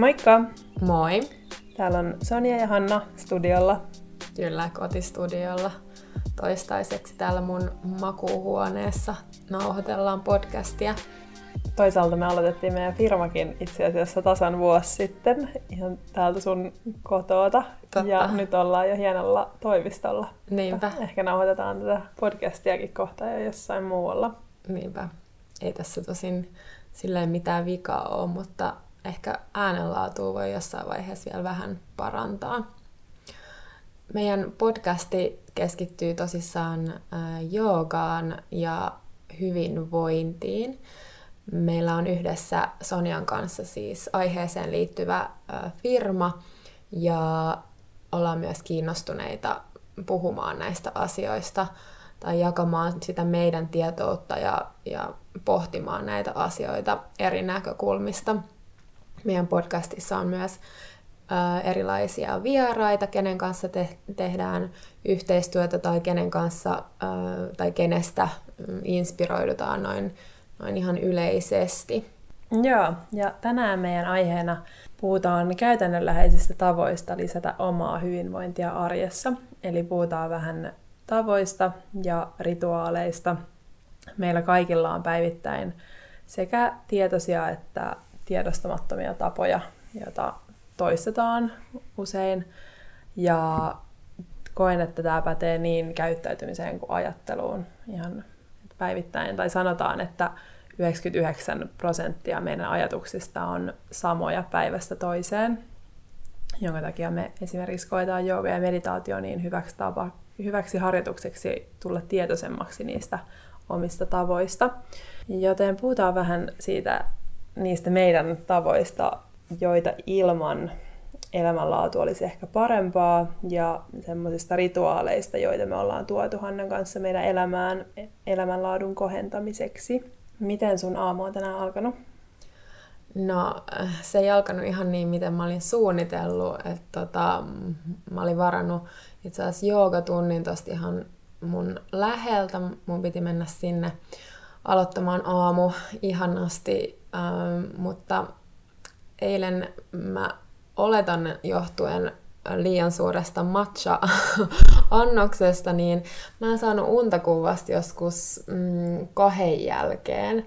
Moikka! Moi! Täällä on Sonia ja Hanna studiolla. Kyllä, kotistudiolla. Toistaiseksi täällä mun makuuhuoneessa nauhoitellaan podcastia. Toisaalta me aloitettiin meidän firmakin itse asiassa tasan vuosi sitten, ihan täältä sun kotoota. Totta. Ja nyt ollaan jo hienolla toimistolla. Niinpä. Ehkä nauhoitetaan tätä podcastiakin kohta jo jossain muualla. Niinpä. Ei tässä tosin silleen mitään vikaa ole, mutta ehkä äänenlaatua voi jossain vaiheessa vielä vähän parantaa. Meidän podcasti keskittyy tosissaan joogaan ja hyvinvointiin. Meillä on yhdessä Sonian kanssa siis aiheeseen liittyvä firma ja ollaan myös kiinnostuneita puhumaan näistä asioista tai jakamaan sitä meidän tietoutta ja, ja pohtimaan näitä asioita eri näkökulmista. Meidän podcastissa on myös erilaisia vieraita, kenen kanssa te- tehdään yhteistyötä tai kenen kanssa tai kenestä mm, inspiroidutaan noin, noin ihan yleisesti. Joo, ja tänään meidän aiheena puhutaan käytännönläheisistä tavoista lisätä omaa hyvinvointia arjessa. Eli puhutaan vähän tavoista ja rituaaleista. Meillä kaikilla on päivittäin sekä tietoisia että tiedostamattomia tapoja, joita toistetaan usein. Ja koen, että tämä pätee niin käyttäytymiseen kuin ajatteluun ihan päivittäin. Tai sanotaan, että 99 prosenttia meidän ajatuksista on samoja päivästä toiseen, jonka takia me esimerkiksi koetaan jooga ja meditaatio niin hyväksi, tapa, hyväksi harjoitukseksi tulla tietoisemmaksi niistä omista tavoista. Joten puhutaan vähän siitä niistä meidän tavoista, joita ilman elämänlaatu olisi ehkä parempaa ja semmoisista rituaaleista, joita me ollaan tuotu Hannan kanssa meidän elämään elämänlaadun kohentamiseksi. Miten sun aamu on tänään alkanut? No se ei alkanut ihan niin, miten mä olin suunnitellut. Että tota, mä olin varannut itse asiassa joogatunnin tosta ihan mun läheltä. Mun piti mennä sinne aloittamaan aamu ihanasti Ähm, mutta eilen mä oletan johtuen liian suuresta matcha-annoksesta, niin mä en saanut unta kuvasti joskus mm, kahden jälkeen.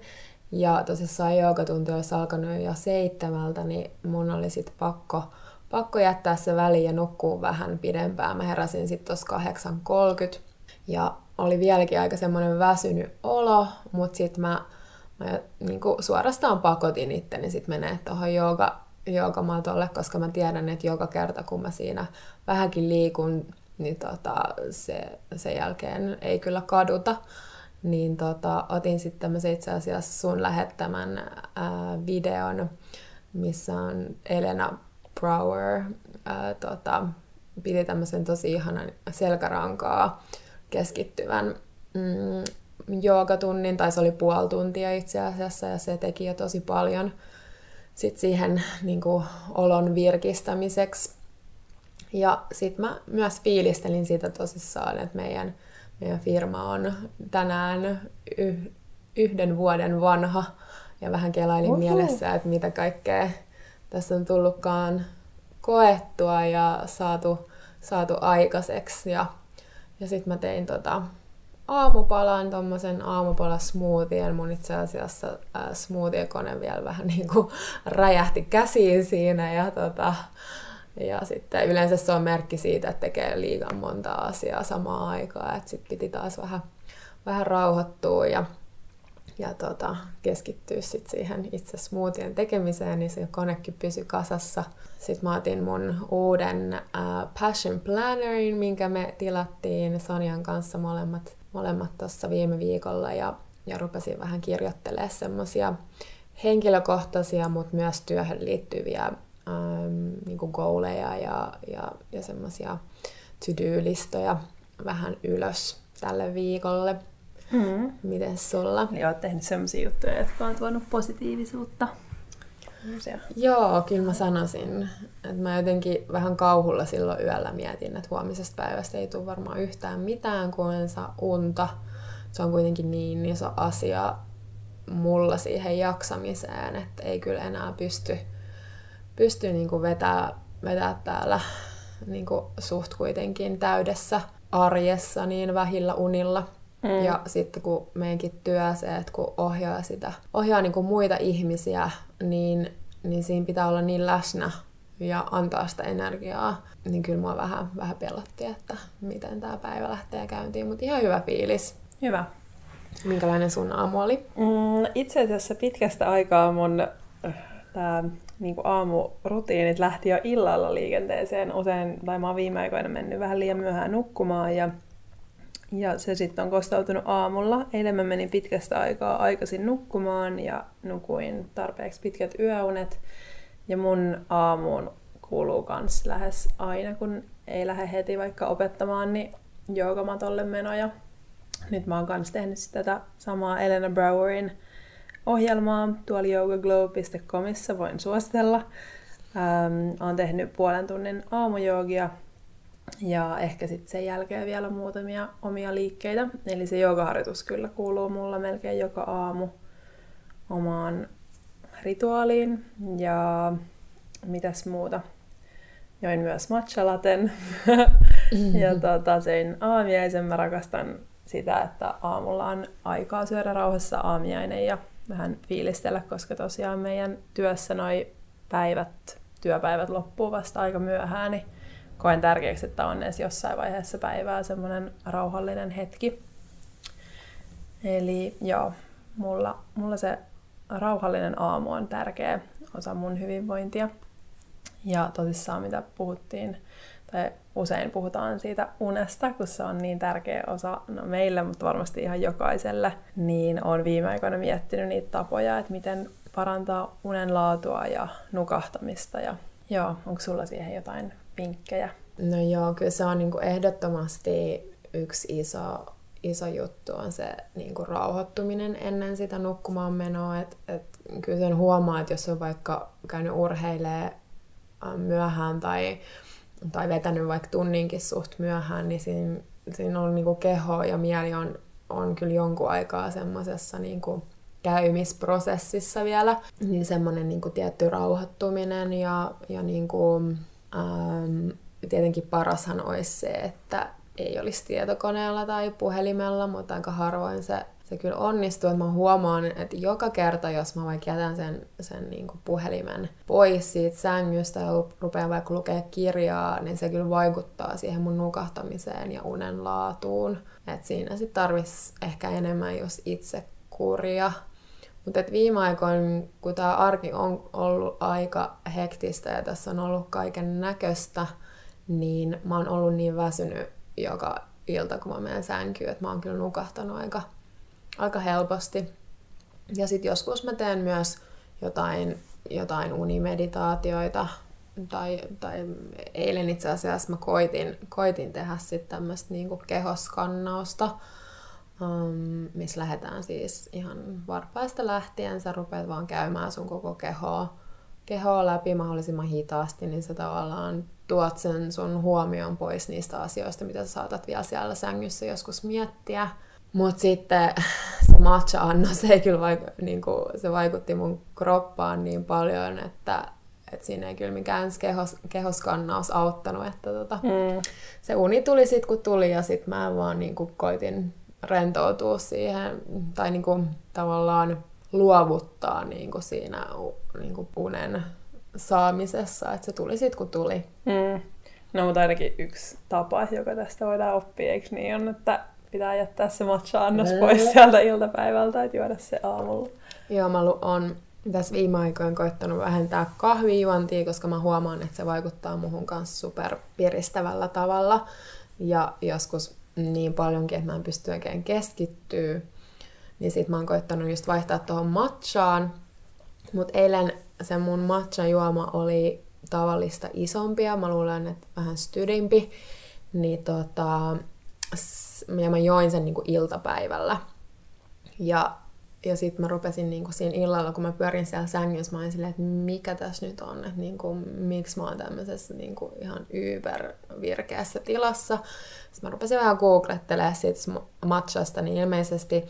Ja tosissaan joogatunti olisi alkanut jo seitsemältä, niin mun oli sitten pakko, pakko jättää se väli ja nukkua vähän pidempään. Mä heräsin sitten tuossa 8.30 ja oli vieläkin aika semmoinen väsynyt olo, mutta sitten mä mä niin kuin suorastaan pakotin itteni sit menee tuohon jooga, joogamatolle, koska mä tiedän, että joka kerta kun mä siinä vähänkin liikun, niin tota, se, sen jälkeen ei kyllä kaduta. Niin tota, otin sitten tämmöisen itse asiassa sun lähettämän ää, videon, missä on Elena Brower ää, tota, piti tämmöisen tosi ihanan selkärankaa keskittyvän mm, joogatunnin, tai se oli puoli tuntia itse asiassa, ja se teki jo tosi paljon sit siihen niin kuin, olon virkistämiseksi. Ja sitten mä myös fiilistelin sitä tosissaan, että meidän, meidän firma on tänään yh, yhden vuoden vanha, ja vähän kelailin Uhu. mielessä, että mitä kaikkea tässä on tullutkaan koettua ja saatu, saatu aikaiseksi. Ja, ja sitten mä tein tota, aamupalan, tommosen aamupala smoothien. Mun itse asiassa äh, smoothie-kone vielä vähän niin kuin räjähti käsiin siinä. Ja, tota, ja sitten yleensä se on merkki siitä, että tekee liian monta asiaa samaan aikaan. Että sitten piti taas vähän, vähän rauhoittua ja, ja tota, keskittyä sit siihen itse smoothien tekemiseen, niin se konekin pysyi kasassa. Sitten mä otin mun uuden äh, Passion Plannerin, minkä me tilattiin Sonjan kanssa molemmat molemmat tuossa viime viikolla ja, ja rupesin vähän kirjoittelemaan semmoisia henkilökohtaisia, mutta myös työhön liittyviä ähm, niin kuin goaleja ja, ja, ja semmoisia to-do-listoja vähän ylös tälle viikolle. Mm. Miten sulla? Niin olet tehnyt semmoisia juttuja, jotka on tuonut positiivisuutta. Semmoisia. Joo, kyllä mä sanoisin. Että mä jotenkin vähän kauhulla silloin yöllä mietin, että huomisesta päivästä ei tule varmaan yhtään mitään, kun en saa unta. Se on kuitenkin niin iso asia mulla siihen jaksamiseen, että ei kyllä enää pysty, pystyy niin vetää, vetää täällä niin suht kuitenkin täydessä arjessa niin vähillä unilla. Mm. Ja sitten kun meidänkin työ se, että kun ohjaa sitä, ohjaa niin kuin muita ihmisiä, niin, niin siinä pitää olla niin läsnä ja antaa sitä energiaa, niin kyllä mua vähän, vähän pelotti, että miten tämä päivä lähtee käyntiin, mutta ihan hyvä fiilis. Hyvä. Minkälainen sun aamu oli? Mm, itse asiassa pitkästä aikaa mun äh, tää, niin aamurutiinit lähti jo illalla liikenteeseen. Usein, tai mä oon viime aikoina mennyt vähän liian myöhään nukkumaan ja, ja se sitten on kostautunut aamulla. Eilen mä menin pitkästä aikaa aikaisin nukkumaan ja nukuin tarpeeksi pitkät yöunet. Ja mun aamuun kuuluu kans lähes aina, kun ei lähde heti vaikka opettamaan, niin joogamatolle menoja. Nyt mä oon kans tehnyt tätä samaa Elena Browerin ohjelmaa tuolla yogaglow.comissa, voin suositella. Ähm, olen tehnyt puolen tunnin aamujoogia ja ehkä sitten sen jälkeen vielä muutamia omia liikkeitä. Eli se joogaharjoitus kyllä kuuluu mulla melkein joka aamu omaan rituaaliin. Ja mitäs muuta? Join myös matchalaten ja tota, sein aamiaisen. Mä rakastan sitä, että aamulla on aikaa syödä rauhassa aamiainen ja vähän fiilistellä, koska tosiaan meidän työssä noi päivät, työpäivät loppuu vasta aika myöhään, niin koen tärkeäksi, että on edes jossain vaiheessa päivää semmoinen rauhallinen hetki. Eli joo, mulla, mulla se rauhallinen aamu on tärkeä osa mun hyvinvointia. Ja tosissaan mitä puhuttiin, tai usein puhutaan siitä unesta, kun se on niin tärkeä osa no meille, mutta varmasti ihan jokaiselle, niin on viime aikoina miettinyt niitä tapoja, että miten parantaa unen laatua ja nukahtamista. Ja joo, onko sulla siihen jotain vinkkejä? No joo, kyllä se on niinku ehdottomasti yksi iso, iso juttu on se niinku rauhoittuminen ennen sitä nukkumaan menoa. Et, et, kyllä sen huomaa, että jos on vaikka käynyt urheilee myöhään tai tai vetänyt vaikka tunninkin suht myöhään, niin siinä, siinä on niin kuin keho ja mieli on, on kyllä jonkun aikaa semmoisessa niin kuin käymisprosessissa vielä, niin semmoinen niin kuin tietty rauhoittuminen ja, ja niin kuin, ähm, tietenkin parashan olisi se, että ei olisi tietokoneella tai puhelimella, mutta aika harvoin se se kyllä onnistuu, että mä huomaan, että joka kerta, jos mä vaikka jätän sen, sen niin kuin puhelimen pois siitä sängystä ja rupean vaikka lukea kirjaa, niin se kyllä vaikuttaa siihen mun nukahtamiseen ja unen laatuun. Et siinä sitten tarvitsisi ehkä enemmän jos itse kuria. Mutta viime aikoina, kun tämä arki on ollut aika hektistä ja tässä on ollut kaiken näköistä, niin mä oon ollut niin väsynyt joka ilta, kun mä menen sänkyyn, että mä oon kyllä nukahtanut aika aika helposti. Ja sitten joskus mä teen myös jotain, jotain unimeditaatioita, tai, tai eilen itse asiassa mä koitin, koitin tehdä sitten tämmöistä niinku kehoskannausta, um, missä lähdetään siis ihan varpaista lähtien, sä rupeat vaan käymään sun koko kehoa, kehoa läpi mahdollisimman hitaasti, niin sä tavallaan tuot sen sun huomion pois niistä asioista, mitä sä saatat vielä siellä sängyssä joskus miettiä. Mutta sitten se matcha-annos ei kyllä vaiku, niin kuin, se vaikutti mun kroppaan niin paljon, että, että siinä ei kyllä mikään kehos, kehoskannaus auttanut. Että tota, mm. Se uni tuli sitten kun tuli ja sitten mä vaan niin kuin, koitin rentoutua siihen tai niin kuin, tavallaan luovuttaa niin kuin siinä niin kuin unen saamisessa, että se tuli sitten kun tuli. Mm. No mutta ainakin yksi tapa, joka tästä voidaan oppia, eikö niin on, että pitää jättää se matcha-annos pois sieltä iltapäivältä, että juoda se aamulla. Joo, mä on tässä viime aikoina koittanut vähentää kahvijuontia, koska mä huomaan, että se vaikuttaa muhun kanssa super piristävällä tavalla. Ja joskus niin paljonkin, että mä en pysty oikein keskittyä. Niin sit mä oon koittanut just vaihtaa tuohon matchaan. Mut eilen se mun matcha-juoma oli tavallista isompia. Mä luulen, että vähän stydimpi. Niin tota, ja mä join sen niin kuin iltapäivällä. Ja, ja sitten mä rupesin niin kuin siinä illalla, kun mä pyörin siellä sängyssä, mä olin silleen, että mikä tässä nyt on, että niin kuin, miksi mä oon tämmöisessä niin kuin ihan virkeässä tilassa. Sitten mä rupesin vähän googlettelemaan siitä matchasta, niin ilmeisesti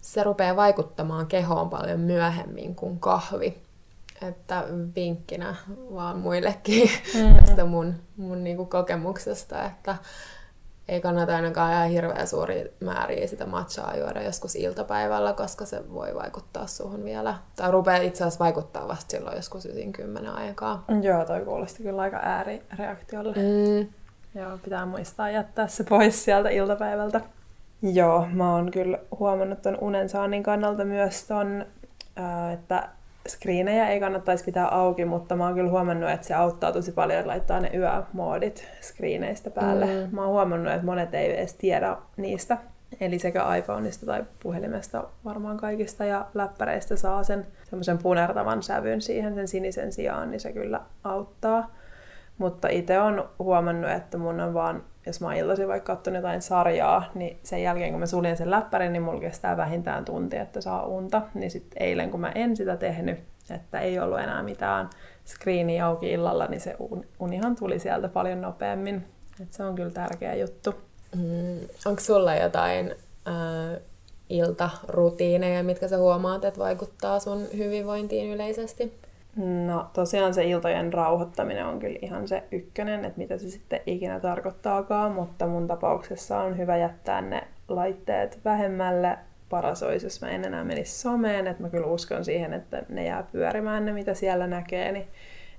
se rupeaa vaikuttamaan kehoon paljon myöhemmin kuin kahvi. että vinkkinä vaan muillekin mm. tästä mun, mun niinku kokemuksesta, että ei kannata ainakaan ihan hirveän suuri määriä sitä matchaa juoda joskus iltapäivällä, koska se voi vaikuttaa suhun vielä. Tai rupeaa itse asiassa vaikuttaa vasta silloin joskus ysin kymmenen aikaa. Joo, toi kuulosti kyllä aika äärireaktiolle. Mm. Joo, pitää muistaa jättää se pois sieltä iltapäivältä. Joo, mä oon kyllä huomannut ton unen saannin kannalta myös ton, että screenejä ei kannattaisi pitää auki, mutta mä oon kyllä huomannut, että se auttaa tosi paljon, että laittaa ne yömoodit screeneistä päälle. Mm. Mä oon huomannut, että monet ei edes tiedä niistä. Eli sekä iPhoneista tai puhelimesta varmaan kaikista ja läppäreistä saa sen semmoisen punertavan sävyn siihen sen sinisen sijaan, niin se kyllä auttaa. Mutta itse on huomannut, että mun on vaan, jos mä oon iltaisin vaikka katsonut jotain sarjaa, niin sen jälkeen kun mä suljen sen läppärin, niin mulla kestää vähintään tunti, että saa unta. Niin sitten eilen kun mä en sitä tehnyt, että ei ollut enää mitään screeniä auki illalla, niin se unihan tuli sieltä paljon nopeammin. Et se on kyllä tärkeä juttu. Mm, onko sulla jotain äh, iltarutiineja, mitkä sä huomaat, että vaikuttaa sun hyvinvointiin yleisesti? No tosiaan se iltojen rauhoittaminen on kyllä ihan se ykkönen, että mitä se sitten ikinä tarkoittaakaan, mutta mun tapauksessa on hyvä jättää ne laitteet vähemmälle. Paras olisi, jos mä en enää menisi someen, että mä kyllä uskon siihen, että ne jää pyörimään ne, mitä siellä näkee, niin,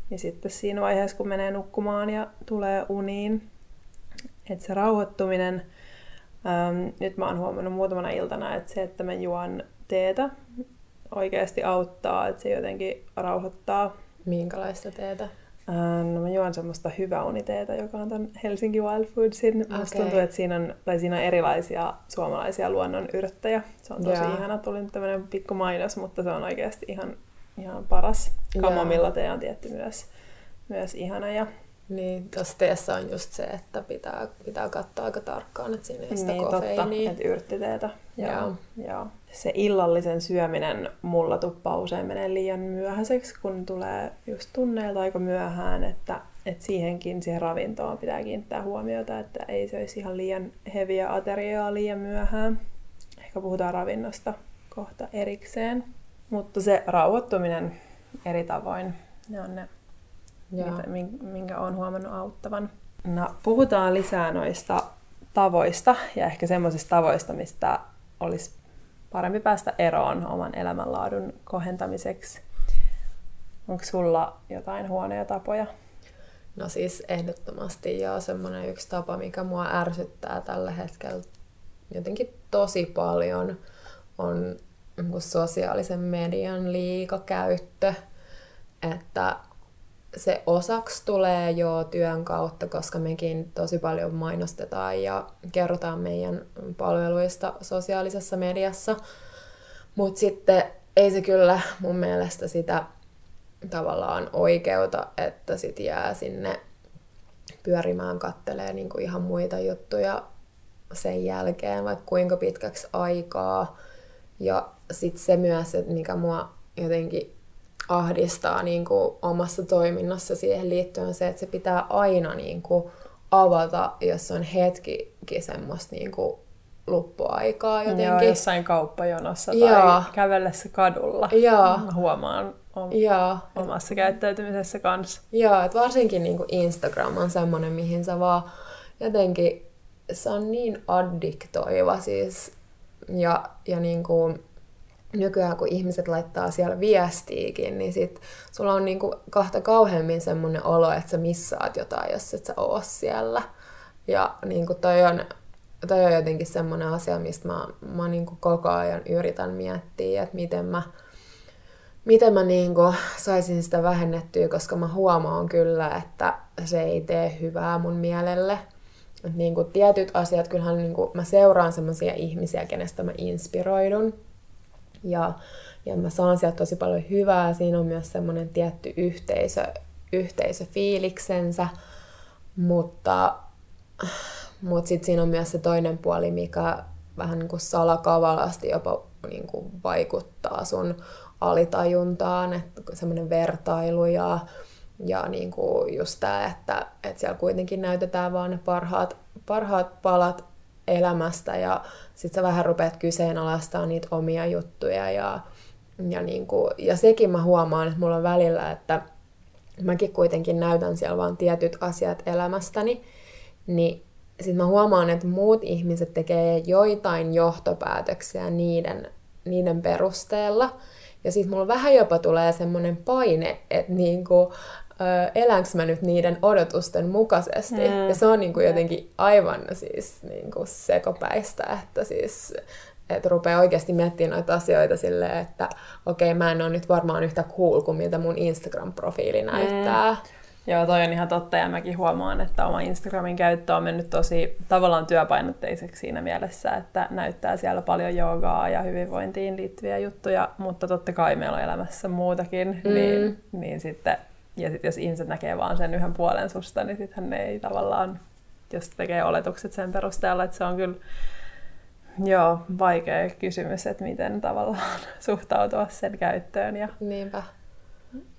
niin sitten siinä vaiheessa, kun menee nukkumaan ja tulee uniin, että se rauhoittuminen, ähm, nyt mä oon huomannut muutamana iltana, että se, että mä juon teetä, oikeasti auttaa, että se jotenkin rauhoittaa. Minkälaista teetä? No mä juon semmoista hyvää uniteetä, joka on tämän Helsinki Wild Foodsin. Okay. Musta tuntuu, että siinä on, tai siinä on erilaisia suomalaisia luonnon yrttejä. Se on tosi yeah. ihana. Tuli nyt pikku mainos, mutta se on oikeasti ihan, ihan paras. Kamomilla tee on tietty myös, myös ihana. Ja niin, tuossa teessä on just se, että pitää, pitää katsoa aika tarkkaan, että siinä ei sitä niin, kofeiiniä. Totta, että yrttiteetä. Joo. Joo. Se illallisen syöminen mulla tuppaa usein menee liian myöhäiseksi, kun tulee just tunneilta aika myöhään, että, että siihenkin, siihen ravintoon pitää kiinnittää huomiota, että ei se olisi ihan liian heviä ateriaa liian myöhään. Ehkä puhutaan ravinnosta kohta erikseen. Mutta se rauhoittuminen eri tavoin, ne on ne mitä, minkä olen huomannut auttavan. No, puhutaan lisää noista tavoista ja ehkä semmoisista tavoista, mistä olisi parempi päästä eroon oman elämänlaadun kohentamiseksi. Onko sulla jotain huonoja tapoja? No siis ehdottomasti ja semmoinen yksi tapa, mikä mua ärsyttää tällä hetkellä jotenkin tosi paljon, on sosiaalisen median liikakäyttö. Että se osaksi tulee jo työn kautta, koska mekin tosi paljon mainostetaan ja kerrotaan meidän palveluista sosiaalisessa mediassa. Mutta sitten ei se kyllä mun mielestä sitä tavallaan oikeuta, että sit jää sinne pyörimään kattelee niinku ihan muita juttuja sen jälkeen, vaikka kuinka pitkäksi aikaa. Ja sitten se myös, että mikä mua jotenkin ahdistaa niin kuin omassa toiminnassa siihen liittyen se, että se pitää aina niin kuin avata, jos on hetkikin semmoista niin kuin luppuaikaa jotenkin. Joo, jossain kauppajonossa tai Joo. kävellessä kadulla. Joo. Huomaan om- Joo. omassa käyttäytymisessä kanssa. Joo, että varsinkin niin kuin Instagram on semmoinen, mihin sä vaan jotenkin, se on niin addiktoiva siis. Ja, ja niin kuin, nykyään kun ihmiset laittaa siellä viestiikin, niin sit sulla on niinku kahta kauheammin semmoinen olo, että sä missaat jotain, jos et sä oo siellä. Ja niinku toi on, toi on jotenkin semmoinen asia, mistä mä, mä niinku koko ajan yritän miettiä, että miten mä, miten mä niinku saisin sitä vähennettyä, koska mä huomaan kyllä, että se ei tee hyvää mun mielelle. Niinku tietyt asiat, kyllähän niinku mä seuraan semmoisia ihmisiä, kenestä mä inspiroidun, ja, ja mä saan sieltä tosi paljon hyvää. Siinä on myös semmoinen tietty yhteisö, yhteisöfiiliksensä, mutta, mutta sitten siinä on myös se toinen puoli, mikä vähän niin kuin salakavalasti jopa niin kuin vaikuttaa sun alitajuntaan, että semmoinen vertailu ja, ja niin kuin just tämä, että, että siellä kuitenkin näytetään vaan ne parhaat, parhaat palat elämästä ja sit sä vähän rupeat kyseenalaistamaan niitä omia juttuja ja, ja, niin kuin, ja sekin mä huomaan, että mulla on välillä, että mäkin kuitenkin näytän siellä vaan tietyt asiat elämästäni, niin sitten mä huomaan, että muut ihmiset tekee joitain johtopäätöksiä niiden, niiden perusteella. Ja sitten mulla vähän jopa tulee semmoinen paine, että niinku, elänkö mä nyt niiden odotusten mukaisesti. Mm. Ja se on niinku jotenkin aivan siis niinku sekopäistä, että siis että rupeaa oikeasti miettimään noita asioita silleen, että okei, okay, mä en ole nyt varmaan yhtä cool kuin miltä mun Instagram-profiili näyttää. Mm. Joo, toi on ihan totta ja mäkin huomaan, että oma Instagramin käyttö on mennyt tosi tavallaan työpainotteiseksi siinä mielessä, että näyttää siellä paljon joogaa ja hyvinvointiin liittyviä juttuja, mutta totta kai meillä on elämässä muutakin, mm. niin, niin sitten, ja sitten jos ihmiset näkee vaan sen yhden puolen susta, niin sittenhän ne ei tavallaan, jos tekee oletukset sen perusteella, että se on kyllä Joo, vaikea kysymys, että miten tavallaan suhtautua sen käyttöön. Ja... Niinpä.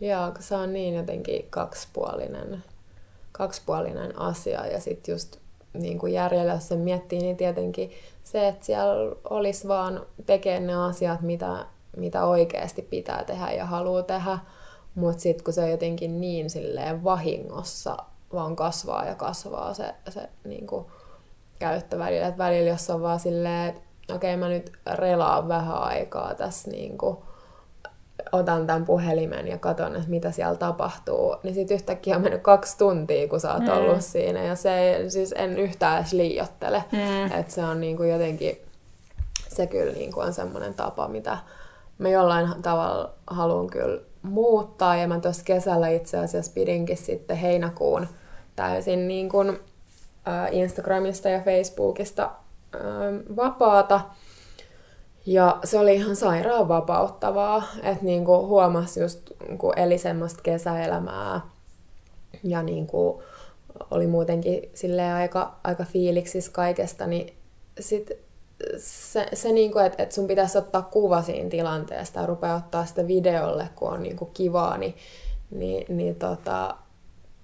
Joo, se on niin jotenkin kaksipuolinen, kaksipuolinen asia. Ja sitten just niin kuin järjellä, jos sen miettii, niin tietenkin se, että siellä olisi vaan tekee ne asiat, mitä, mitä oikeasti pitää tehdä ja haluaa tehdä. Mutta sitten kun se on jotenkin niin silleen vahingossa, vaan kasvaa ja kasvaa se, se niin kuin käyttö välillä. Et välillä jos on vaan silleen, että okei okay, mä nyt relaan vähän aikaa tässä niin kuin, otan tämän puhelimen ja katson, että mitä siellä tapahtuu, niin sitten yhtäkkiä on mennyt kaksi tuntia, kun sä oot mm. ollut siinä. Ja se siis en yhtään edes liiottele. Mm. Että se on niin kuin jotenkin, se kyllä niin kuin on semmoinen tapa, mitä mä jollain tavalla haluan kyllä muuttaa. Ja mä tuossa kesällä itse asiassa pidinkin sitten heinäkuun täysin niin kuin Instagramista ja Facebookista vapaata. Ja se oli ihan sairaan vapauttavaa, että niinku huomasi just, kun eli semmoista kesäelämää ja niinku oli muutenkin sille aika, aika fiiliksissä kaikesta, niin sit se, se niinku, että et sun pitäisi ottaa kuva siinä tilanteesta ja rupea ottaa sitä videolle, kun on niinku kivaa, niin, niin, niin tota,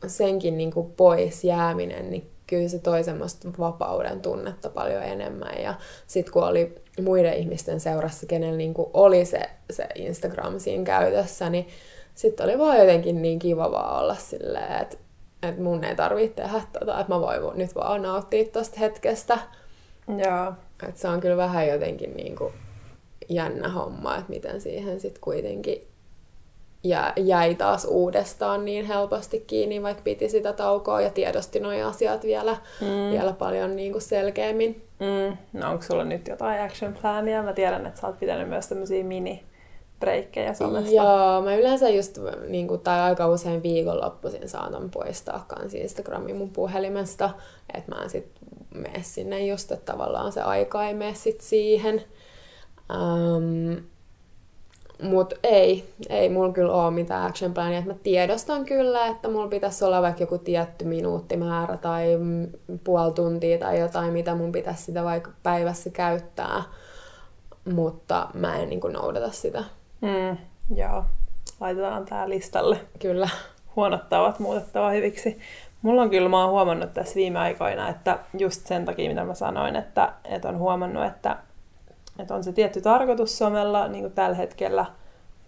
senkin niinku pois jääminen, niin kyllä se toi semmoista vapauden tunnetta paljon enemmän. Ja sitten kun oli muiden ihmisten seurassa, kenellä niin oli se, se Instagram siinä käytössä, niin sitten oli vaan jotenkin niin kiva vaan olla silleen, että että mun ei tarvitse tehdä tota, että mä voin nyt vaan nauttia tosta hetkestä. Joo. Että se on kyllä vähän jotenkin niin kuin jännä homma, että miten siihen sitten kuitenkin ja jäi taas uudestaan niin helposti kiinni, vaikka piti sitä taukoa ja tiedosti nuo asiat vielä, mm. vielä paljon niin kuin selkeämmin. Mm. No onko sulla nyt jotain action plania? Mä tiedän, että sä oot pitänyt myös tämmöisiä mini breikkejä somesta. Joo, mä yleensä just, niin kuin, tai aika usein viikonloppuisin saatan poistaa kans Instagramin mun puhelimesta, että mä en sit mene sinne just, että tavallaan se aika ei mene sit siihen. Um, mutta ei, ei mulla kyllä ole mitään action plania. mä tiedostan kyllä, että mulla pitäisi olla vaikka joku tietty minuuttimäärä tai puoli tuntia tai jotain, mitä mun pitäisi sitä vaikka päivässä käyttää. Mutta mä en niin noudata sitä. Mm, joo, laitetaan tää listalle. Kyllä. Huonottavat muutettava hyviksi. Mulla on kyllä, mä oon huomannut tässä viime aikoina, että just sen takia, mitä mä sanoin, että, että on huomannut, että että on se tietty tarkoitus somella, niin kuin tällä hetkellä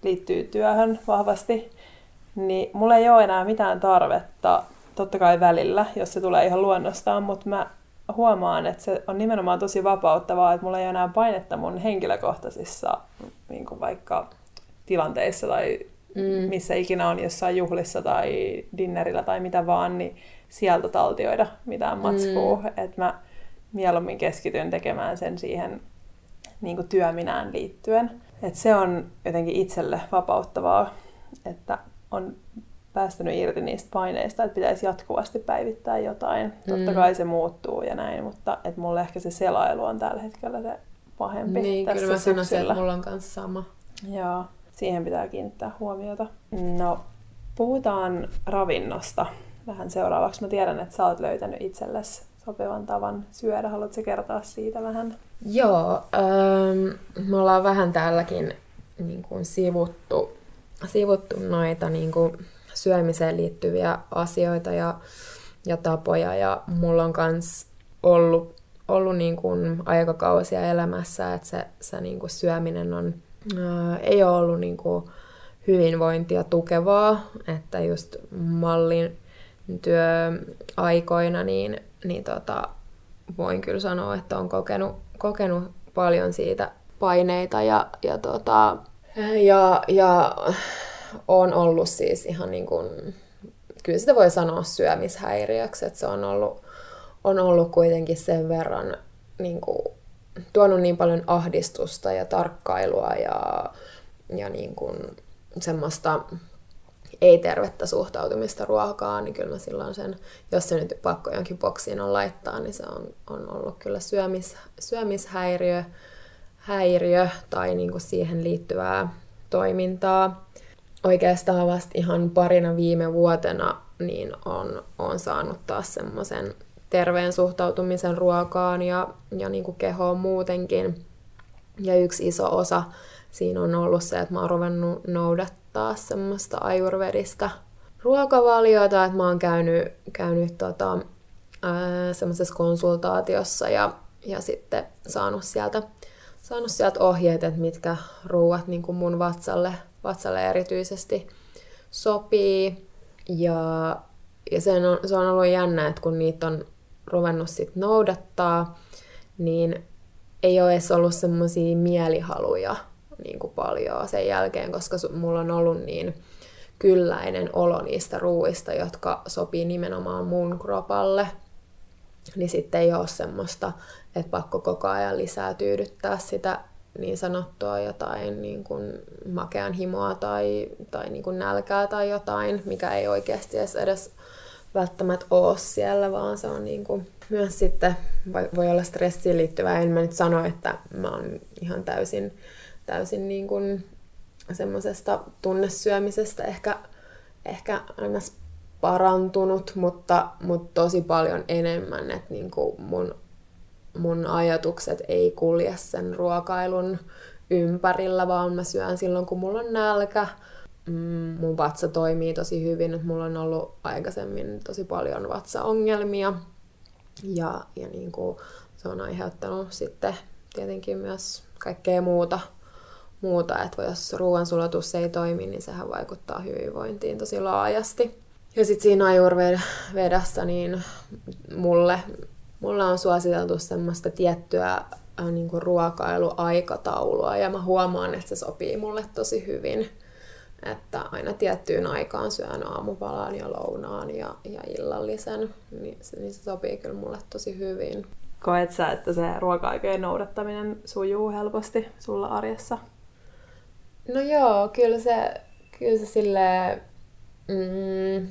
liittyy työhön vahvasti, niin mulla ei ole enää mitään tarvetta, totta kai välillä, jos se tulee ihan luonnostaan, mutta mä huomaan, että se on nimenomaan tosi vapauttavaa, että mulla ei ole enää painetta mun henkilökohtaisissa niin kuin vaikka tilanteissa tai mm. missä ikinä on jossain juhlissa tai dinnerillä tai mitä vaan, niin sieltä taltioida mitään matskua. Mm. Että mä mieluummin keskityn tekemään sen siihen niin kuin työminään liittyen. Et se on jotenkin itselle vapauttavaa, että on päästänyt irti niistä paineista, että pitäisi jatkuvasti päivittää jotain. Mm. Totta kai se muuttuu ja näin, mutta et mulle ehkä se selailu on tällä hetkellä se pahempi Niin, tässä kyllä mä sanoisin, että mulla on kanssa sama. Joo, siihen pitää kiinnittää huomiota. No, puhutaan ravinnosta vähän seuraavaksi. Mä tiedän, että sä oot löytänyt itsellesi sopivan tavan syödä. Haluatko kertoa siitä vähän? Joo, ähm, me ollaan vähän täälläkin niin kuin sivuttu, sivuttu noita niin kuin syömiseen liittyviä asioita ja, ja tapoja. Ja mulla on myös ollut, ollut niin kuin aikakausia elämässä, että se, se niin kuin syöminen on ei ole ollut niin kuin hyvinvointia tukevaa, että just mallin työaikoina niin, niin tota, voin kyllä sanoa, että on kokenut, kokenut paljon siitä paineita ja, ja, tota, ja, ja on ollut siis ihan niin kuin, kyllä sitä voi sanoa syömishäiriöksi, että se on ollut, on ollut kuitenkin sen verran niin kuin, tuonut niin paljon ahdistusta ja tarkkailua ja, ja niin kuin, semmoista ei-tervettä suhtautumista ruokaan, niin kyllä mä silloin sen, jos se nyt pakko jonkin boksiin on laittaa, niin se on, on ollut kyllä syömis, syömishäiriö häiriö tai niin kuin siihen liittyvää toimintaa. Oikeastaan vasta ihan parina viime vuotena niin on, on saanut taas semmoisen terveen suhtautumisen ruokaan ja, ja niin kuin kehoon muutenkin. Ja yksi iso osa siinä on ollut se, että mä oon ruvennut noudattaa semmoista ajurvedista ruokavaliota, että mä oon käynyt, käynyt tota, semmoisessa konsultaatiossa ja, ja sitten saanut sieltä, saanut sieltä ohjeet, että mitkä ruuat niin kuin mun vatsalle, vatsalle erityisesti sopii. Ja, ja se, on, se on ollut jännä, että kun niitä on ruvennut sit noudattaa, niin ei ole edes ollut semmoisia mielihaluja niin kuin paljon sen jälkeen, koska mulla on ollut niin kylläinen olo niistä ruuista, jotka sopii nimenomaan mun kropalle. Niin sitten ei ole semmoista, että pakko koko ajan lisää tyydyttää sitä niin sanottua jotain niin kuin makean himoa tai, tai niin kuin nälkää tai jotain, mikä ei oikeasti edes, edes välttämättä ole siellä, vaan se on niin kuin myös sitten, voi olla stressiin liittyvää. En mä nyt sano, että mä oon ihan täysin täysin niin kuin semmoisesta tunnesyömisestä ehkä, ehkä aina parantunut, mutta, mutta tosi paljon enemmän, että niin kuin mun, mun ajatukset ei kulje sen ruokailun ympärillä, vaan mä syön silloin, kun mulla on nälkä. Mm, mun vatsa toimii tosi hyvin, mulla on ollut aikaisemmin tosi paljon vatsaongelmia. Ja, ja niin kuin se on aiheuttanut sitten tietenkin myös kaikkea muuta muuta, että jos ruoansulatus ei toimi, niin sehän vaikuttaa hyvinvointiin tosi laajasti. Ja sitten siinä ajurvedassa, niin mulle, mulle on suositeltu semmoista tiettyä äh, niin kuin ruokailuaikataulua, ja mä huomaan, että se sopii mulle tosi hyvin. Että aina tiettyyn aikaan syön aamupalaan ja lounaan ja, ja illallisen, niin se, niin se sopii kyllä mulle tosi hyvin. Koet sä, että se ruoka-aikojen noudattaminen sujuu helposti sulla arjessa? No joo, kyllä se, kyllä se silleen, mm,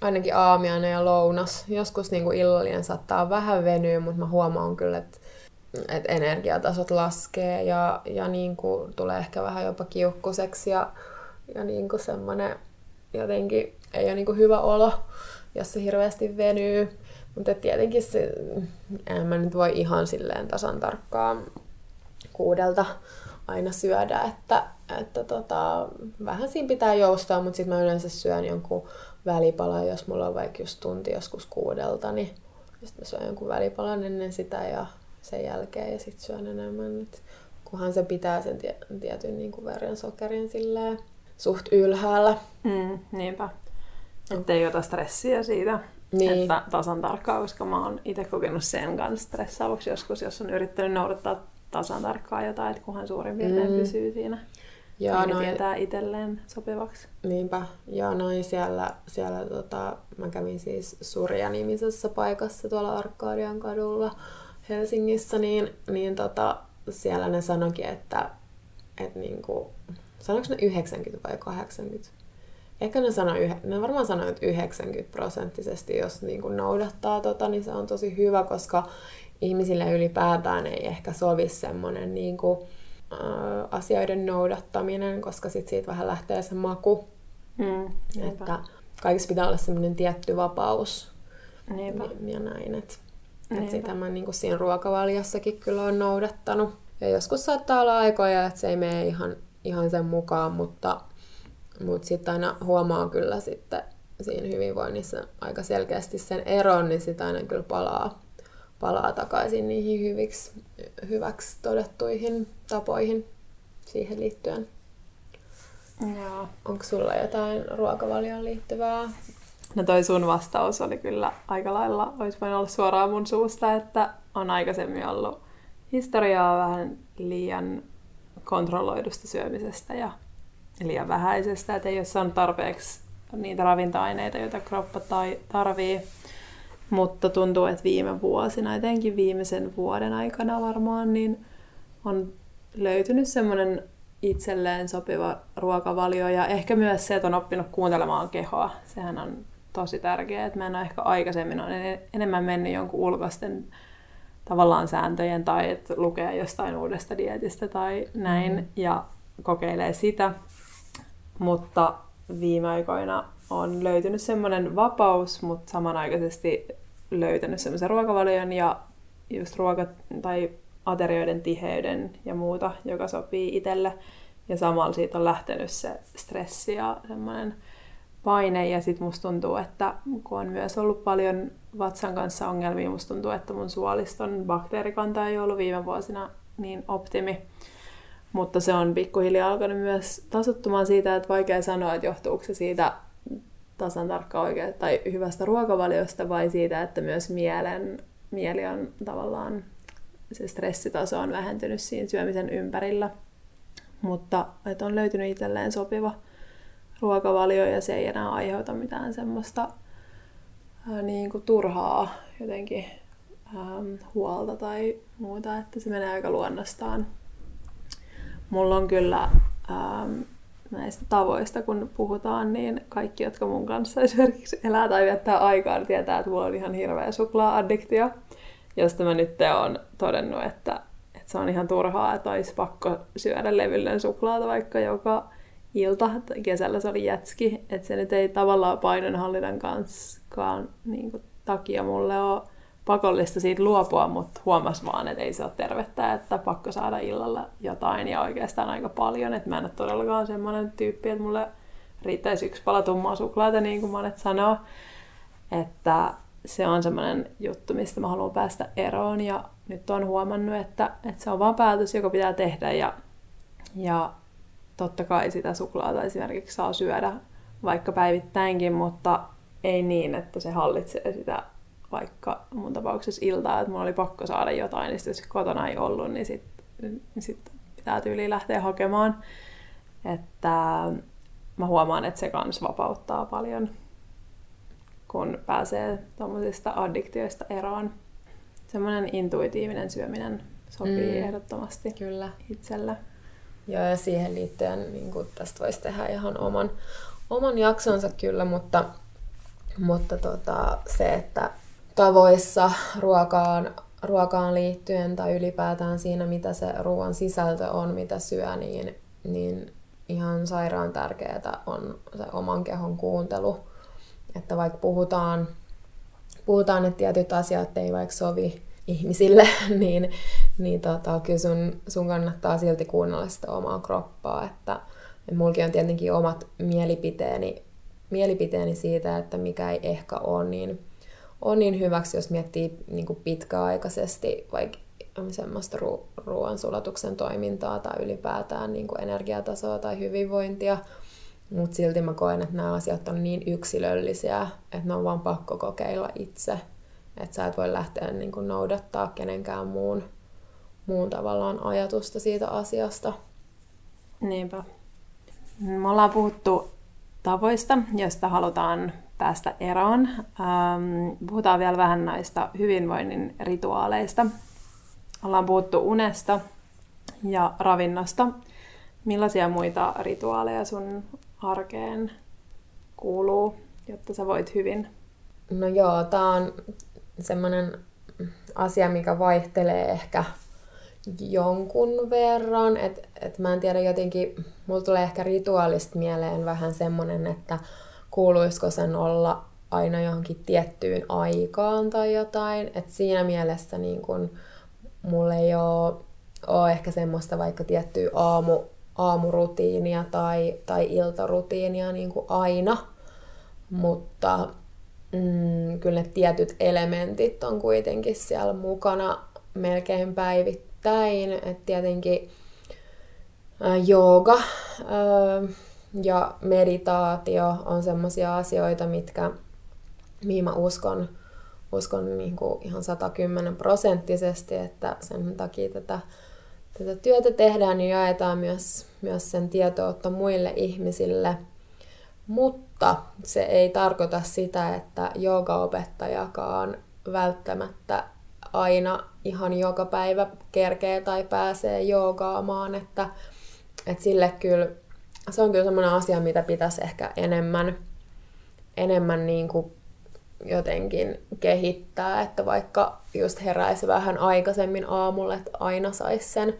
ainakin aamiainen ja lounas. Joskus niin kuin illallinen saattaa vähän venyä, mutta mä huomaan kyllä, että että energiatasot laskee ja, ja niin kuin tulee ehkä vähän jopa kiukkuseksi ja, ja niin kuin semmoinen jotenkin ei ole niin kuin hyvä olo, jos se hirveästi venyy. Mutta tietenkin se, en mä nyt voi ihan silleen tasan tarkkaan kuudelta aina syödä, että, että tota, vähän siinä pitää joustaa, mutta sitten mä yleensä syön jonkun välipalan, jos mulla on vaikka just tunti joskus kuudelta, niin sitten mä syön jonkun välipalan ennen sitä ja sen jälkeen ja sitten syön enemmän. Et kunhan se pitää sen tietyn niin kuin verran sokerin silleen suht ylhäällä. Mm, niinpä. Että ei ota stressiä siitä, niin. että tasan tarkkaa, koska mä oon itse kokenut sen kanssa stressaavaksi joskus, jos on yrittänyt noudattaa tasan tarkkaan jotain, että kunhan suurin piirtein mm. pysyy siinä. Ja noin, tietää itselleen sopivaksi. Niinpä. Ja noin siellä, siellä tota, mä kävin siis Surja-nimisessä paikassa tuolla Arkadian kadulla Helsingissä, niin, niin tota, siellä ne sanoikin, että, että niinku, sanoiko ne 90 vai 80? Ehkä ne, sano, ne varmaan sanoi, että 90 prosenttisesti, jos niin kuin noudattaa tota, niin se on tosi hyvä, koska ihmisille ylipäätään ei ehkä sovi semmoinen niin kuin, ä, asioiden noudattaminen, koska sit siitä vähän lähtee se maku. Mm, että kaikissa pitää olla semmoinen tietty vapaus. Niinpä. Ja näin, että et sitä mä niin kuin siinä ruokavaliossakin kyllä on noudattanut. Ja joskus saattaa olla aikoja, että se ei mene ihan, ihan sen mukaan, mutta, mutta sitten aina huomaa kyllä sitten siinä hyvinvoinnissa aika selkeästi sen eron, niin sitä aina kyllä palaa palaa takaisin niihin hyviksi, hyväksi todettuihin tapoihin. siihen liittyen. Joo. Onko sulla jotain ruokavalioon liittyvää? No toi sun vastaus oli kyllä aika lailla, olisi voinut olla suoraan mun suusta, että on aikaisemmin ollut historiaa vähän liian kontrolloidusta syömisestä ja liian vähäisestä, että ei ole saanut tarpeeksi niitä ravintoaineita, joita kroppa tai tarvii. Mutta tuntuu, että viime vuosina, etenkin viimeisen vuoden aikana varmaan, niin on löytynyt semmoinen itselleen sopiva ruokavalio ja ehkä myös se, että on oppinut kuuntelemaan kehoa. Sehän on tosi tärkeää, että mä en ole ehkä aikaisemmin on enemmän mennyt jonkun ulkoisten tavallaan sääntöjen tai että lukee jostain uudesta dietistä tai näin mm. ja kokeilee sitä. Mutta viime aikoina on löytynyt semmoinen vapaus, mutta samanaikaisesti löytänyt semmoisen ruokavalion ja just ruoka- tai aterioiden tiheyden ja muuta, joka sopii itselle. Ja samalla siitä on lähtenyt se stressi ja semmoinen paine. Ja sitten musta tuntuu, että kun on myös ollut paljon vatsan kanssa ongelmia, musta tuntuu, että mun suoliston bakteerikanta ei ollut viime vuosina niin optimi. Mutta se on pikkuhiljaa alkanut myös tasuttumaan siitä, että vaikea sanoa, että johtuuko se siitä tasan tarkka oikein tai hyvästä ruokavaliosta vai siitä, että myös mielen, mieli on tavallaan, se stressitaso on vähentynyt siinä syömisen ympärillä. Mutta että on löytynyt itselleen sopiva ruokavalio ja se ei enää aiheuta mitään semmoista ää, niin kuin turhaa jotenkin ää, huolta tai muuta, että se menee aika luonnostaan. Mulla on kyllä ää, näistä tavoista, kun puhutaan, niin kaikki, jotka mun kanssa esimerkiksi elää tai viettää aikaa, niin tietää, että mulla on ihan hirveä suklaa-addiktio, josta mä nyt olen todennut, että, että se on ihan turhaa, että olisi pakko syödä levyllinen suklaata vaikka joka ilta. Kesällä se oli jätski, että se nyt ei tavallaan painonhallinnan kanssakaan niin takia mulle ole pakollista siitä luopua, mutta huomas vaan, että ei se ole tervettä, että pakko saada illalla jotain ja oikeastaan aika paljon. Että mä en ole todellakaan semmoinen tyyppi, että mulle riittäisi yksi pala tummaa suklaata, niin kuin monet sanoo. Että se on semmoinen juttu, mistä mä haluan päästä eroon ja nyt on huomannut, että, että se on vaan päätös, joka pitää tehdä ja, ja totta kai sitä suklaata esimerkiksi saa syödä vaikka päivittäinkin, mutta ei niin, että se hallitsee sitä vaikka mun tapauksessa iltaa, että mulla oli pakko saada jotain, niin jos kotona ei ollut, niin sitten niin sit pitää tyyliin lähteä hakemaan. Että mä huomaan, että se kans vapauttaa paljon, kun pääsee tuommoisista addiktioista eroon. Semmoinen intuitiivinen syöminen sopii mm, ehdottomasti kyllä. itselle. Joo, ja siihen liittyen niin tästä voisi tehdä ihan oman, oman jaksonsa kyllä, mutta, mutta tota, se, että tavoissa ruokaan, ruokaan liittyen tai ylipäätään siinä, mitä se ruoan sisältö on, mitä syö, niin, niin ihan sairaan tärkeää on se oman kehon kuuntelu. Että vaikka puhutaan, puhutaan että tietyt asiat ei vaikka sovi ihmisille, niin, niin tota, kyllä sun, sun kannattaa silti kuunnella sitä omaa kroppaa. Että, mullakin on tietenkin omat mielipiteeni, mielipiteeni siitä, että mikä ei ehkä ole niin on niin hyväksi, jos miettii niin kuin pitkäaikaisesti vaikka semmoista ru- ruoansulatuksen toimintaa tai ylipäätään niin kuin energiatasoa tai hyvinvointia. Mutta silti mä koen, että nämä asiat on niin yksilöllisiä, että ne on vaan pakko kokeilla itse. Että sä et voi lähteä niin kuin noudattaa kenenkään muun, muun tavallaan ajatusta siitä asiasta. Niinpä. Me ollaan puhuttu tavoista, joista halutaan päästä eroon. Ähm, puhutaan vielä vähän näistä hyvinvoinnin rituaaleista. Ollaan puhuttu unesta ja ravinnosta. Millaisia muita rituaaleja sun arkeen kuuluu, jotta sä voit hyvin? No joo, tää on semmoinen asia, mikä vaihtelee ehkä jonkun verran. että et mä en tiedä jotenkin, mulla tulee ehkä rituaalista mieleen vähän semmoinen, että kuuluisiko sen olla aina johonkin tiettyyn aikaan tai jotain. Et siinä mielessä niin kun, mulla ei ole, ole ehkä semmoista vaikka tiettyä aamu, aamurutiinia tai, tai iltarutiinia niin kuin aina, mutta mm, kyllä ne tietyt elementit on kuitenkin siellä mukana melkein päivittäin. Et tietenkin jooga ja meditaatio on sellaisia asioita, mitkä, mihin mä uskon, uskon niin kuin ihan 110 prosenttisesti, että sen takia tätä, tätä työtä tehdään ja jaetaan myös, myös sen tietoutta muille ihmisille. Mutta se ei tarkoita sitä, että joogaopettajakaan välttämättä aina ihan joka päivä kerkee tai pääsee joogaamaan, että, että sille kyllä, se on kyllä semmoinen asia, mitä pitäisi ehkä enemmän, enemmän niin kuin jotenkin kehittää, että vaikka just heräisi vähän aikaisemmin aamulla, että aina saisi sen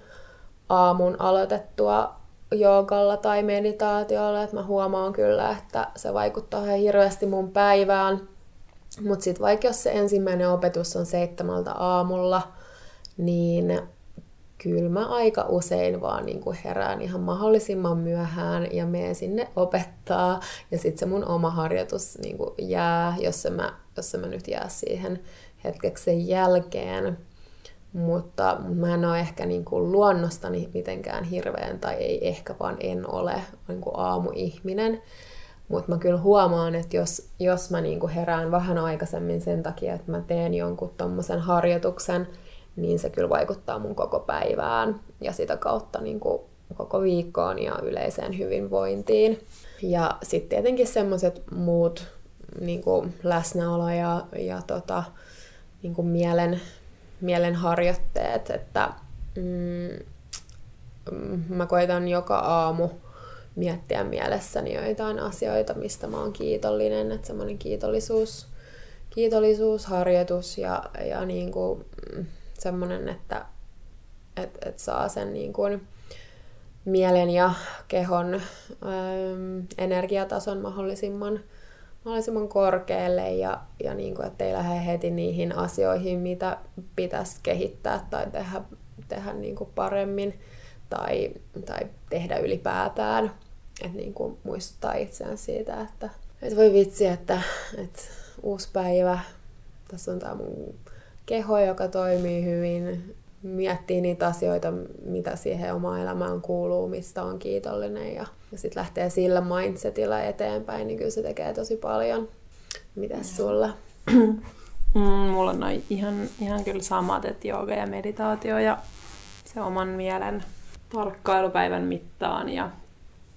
aamun aloitettua joogalla tai meditaatiolla, että mä huomaan kyllä, että se vaikuttaa ihan hirveästi mun päivään. Mutta sitten vaikka jos se ensimmäinen opetus on seitsemältä aamulla, niin kyllä mä aika usein vaan niin kuin herään ihan mahdollisimman myöhään ja menen sinne opettaa. Ja sitten se mun oma harjoitus niin kuin jää, jos, mä, jos mä nyt jää siihen hetkeksi sen jälkeen. Mutta mä en ole ehkä niin kuin luonnostani mitenkään hirveän, tai ei ehkä vaan en ole niin kuin aamuihminen. Mutta mä kyllä huomaan, että jos, jos mä niinku herään vähän aikaisemmin sen takia, että mä teen jonkun tommosen harjoituksen, niin se kyllä vaikuttaa mun koko päivään ja sitä kautta niinku koko viikkoon ja yleiseen hyvinvointiin. Ja sitten tietenkin semmoiset muut niinku läsnäolo ja, ja tota, niinku mielen, mielen harjoitteet, että mm, mä koitan joka aamu miettiä mielessäni joitain asioita, mistä mä oon kiitollinen, että semmoinen kiitollisuus, kiitollisuusharjoitus ja, ja niin kuin mm, semmoinen, että et, et saa sen niin kuin mielen ja kehon äm, energiatason mahdollisimman, mahdollisimman korkealle ja, ja niin kuin, ettei lähde heti niihin asioihin, mitä pitäisi kehittää tai tehdä, tehdä niin kuin paremmin tai, tai tehdä ylipäätään. Että niin kuin muistuttaa itseään siitä, että, että voi vitsi, että, että uusi päivä, tässä on tämä mun keho, joka toimii hyvin, miettii niitä asioita, mitä siihen omaan elämään kuuluu, mistä on kiitollinen ja, ja sitten lähtee sillä mindsetillä eteenpäin, niin kyllä se tekee tosi paljon. Mitäs sulla? Mm, mulla on noin ihan, ihan kyllä samat, että jooga ja meditaatio ja se oman mielen tarkkailupäivän mittaan ja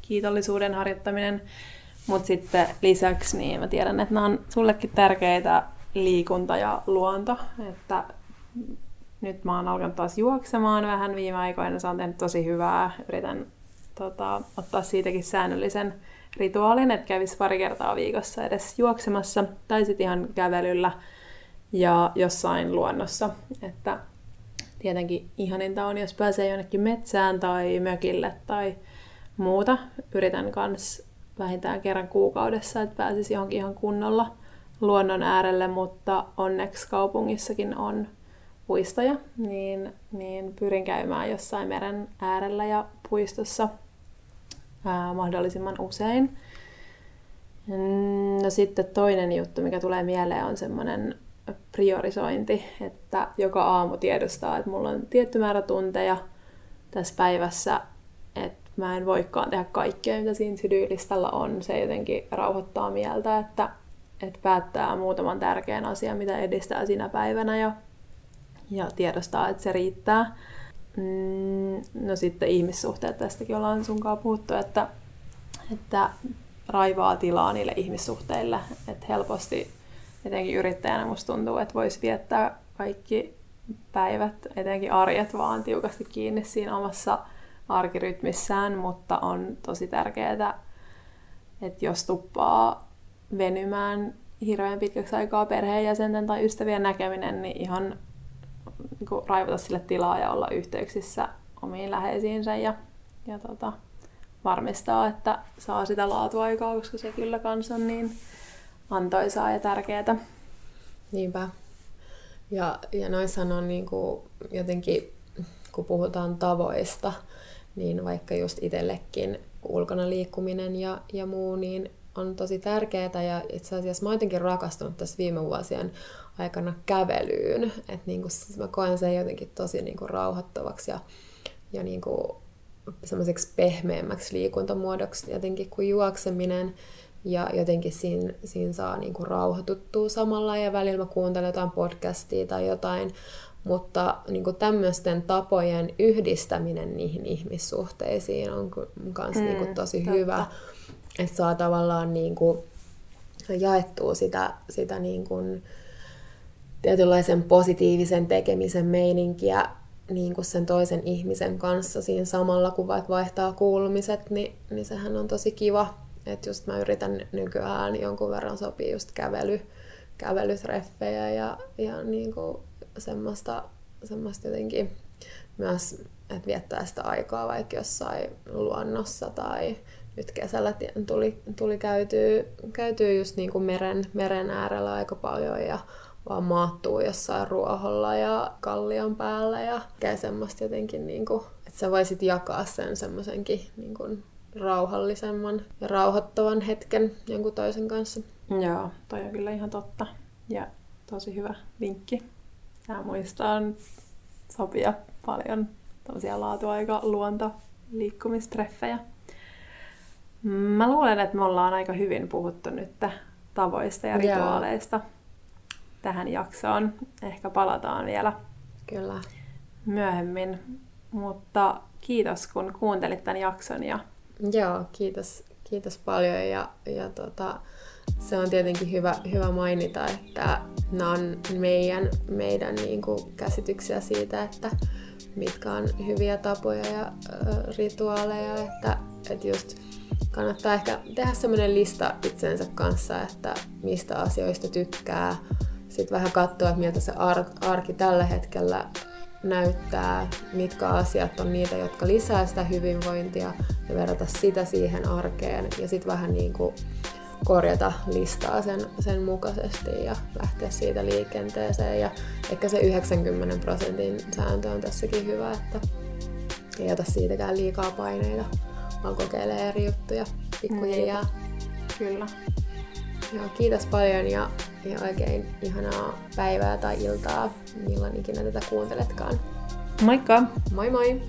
kiitollisuuden harjoittaminen. Mutta sitten lisäksi niin mä tiedän, että nämä on sullekin tärkeitä liikunta ja luonto. Että nyt mä oon alkanut taas juoksemaan vähän viime aikoina. Se on tehnyt tosi hyvää. Yritän tota, ottaa siitäkin säännöllisen rituaalin, että kävisi pari kertaa viikossa edes juoksemassa tai sitten ihan kävelyllä ja jossain luonnossa. Että tietenkin ihaninta on, jos pääsee jonnekin metsään tai mökille tai muuta. Yritän myös vähintään kerran kuukaudessa, että pääsisi johonkin ihan kunnolla luonnon äärelle, mutta onneksi kaupungissakin on puistoja, niin, niin pyrin käymään jossain meren äärellä ja puistossa ää, mahdollisimman usein. No sitten toinen juttu, mikä tulee mieleen, on semmoinen priorisointi, että joka aamu tiedostaa, että mulla on tietty määrä tunteja tässä päivässä, että mä en voikaan tehdä kaikkea, mitä siinä sydyylistalla on. Se jotenkin rauhoittaa mieltä, että, että päättää muutaman tärkeän asian, mitä edistää siinä päivänä ja, ja tiedostaa, että se riittää. Mm, no sitten ihmissuhteet, tästäkin ollaan sunkaan puhuttu, että, että raivaa tilaa niille ihmissuhteille, että helposti etenkin yrittäjänä musta tuntuu, että voisi viettää kaikki päivät, etenkin arjet vaan tiukasti kiinni siinä omassa arkirytmissään, mutta on tosi tärkeää, että jos tuppaa venymään hirveän pitkäksi aikaa perheenjäsenten tai ystävien näkeminen, niin ihan niin raivata sille tilaa ja olla yhteyksissä omiin läheisiinsä ja, ja tota, varmistaa, että saa sitä laatuaikaa, koska se kyllä kans on niin antoisaa ja tärkeää. Niinpä. Ja, ja noissahan on niin kuin jotenkin, kun puhutaan tavoista, niin vaikka just itsellekin ulkona liikkuminen ja, ja muu, niin on tosi tärkeää. Ja itse asiassa mä oon jotenkin rakastunut tässä viime vuosien aikana kävelyyn. Että niin kuin, mä koen sen jotenkin tosi niin kuin rauhoittavaksi ja, ja niin kuin semmoiseksi pehmeämmäksi liikuntamuodoksi jotenkin kuin juokseminen. Ja jotenkin siinä, siinä saa niinku rauhoituttua samalla ja välillä mä kuuntelen jotain podcastia tai jotain, mutta niinku tämmöisten tapojen yhdistäminen niihin ihmissuhteisiin on myös mm, niinku tosi totta. hyvä. Että saa tavallaan niinku jaettua sitä, sitä niinku tietynlaisen positiivisen tekemisen meininkiä niin kuin sen toisen ihmisen kanssa siinä samalla, kun vaihtaa kuulumiset, niin, niin sehän on tosi kiva. Että just mä yritän nykyään jonkun verran sopii just kävely, kävelytreffejä ja, ja niin kuin semmoista, semmoista jotenkin myös, että viettää sitä aikaa vaikka jossain luonnossa tai nyt kesällä tuli, tuli käytyä, käytyä just niin kuin meren, meren äärellä aika paljon ja vaan maattuu jossain ruoholla ja kallion päällä ja käy semmoista jotenkin, niin kuin, että sä voisit jakaa sen semmoisenkin niin kuin rauhallisemman ja rauhoittavan hetken jonkun toisen kanssa. Joo, toi on kyllä ihan totta. Ja tosi hyvä vinkki. Ja muistan sopia paljon tämmöisiä laatuaika luonto liikkumistreffejä. Mä luulen, että me ollaan aika hyvin puhuttu nyt tavoista ja rituaaleista. Tähän jaksoon. Ehkä palataan vielä Kyllä. myöhemmin. Mutta kiitos, kun kuuntelit tämän jakson. Ja... Joo, kiitos, kiitos paljon. Ja, ja tota, se on tietenkin hyvä, hyvä mainita, että nämä on meidän, meidän niin kuin, käsityksiä siitä, että mitkä on hyviä tapoja ja äh, rituaaleja. Että, että just kannattaa ehkä tehdä semmoinen lista itsensä kanssa, että mistä asioista tykkää, sitten vähän katsoa, että miltä se ar- arki tällä hetkellä näyttää, mitkä asiat on niitä, jotka lisää sitä hyvinvointia ja verrata sitä siihen arkeen ja sitten vähän niin kuin korjata listaa sen, sen mukaisesti ja lähteä siitä liikenteeseen. Ja ehkä se 90 prosentin sääntö on tässäkin hyvä, että ei ota siitäkään liikaa paineita, vaan kokeilee eri juttuja pikkuhiljaa. Mm, kyllä. Joo, kiitos paljon ja, ja oikein ihanaa päivää tai iltaa, milloin ikinä tätä kuunteletkaan. Moikka! Moi moi!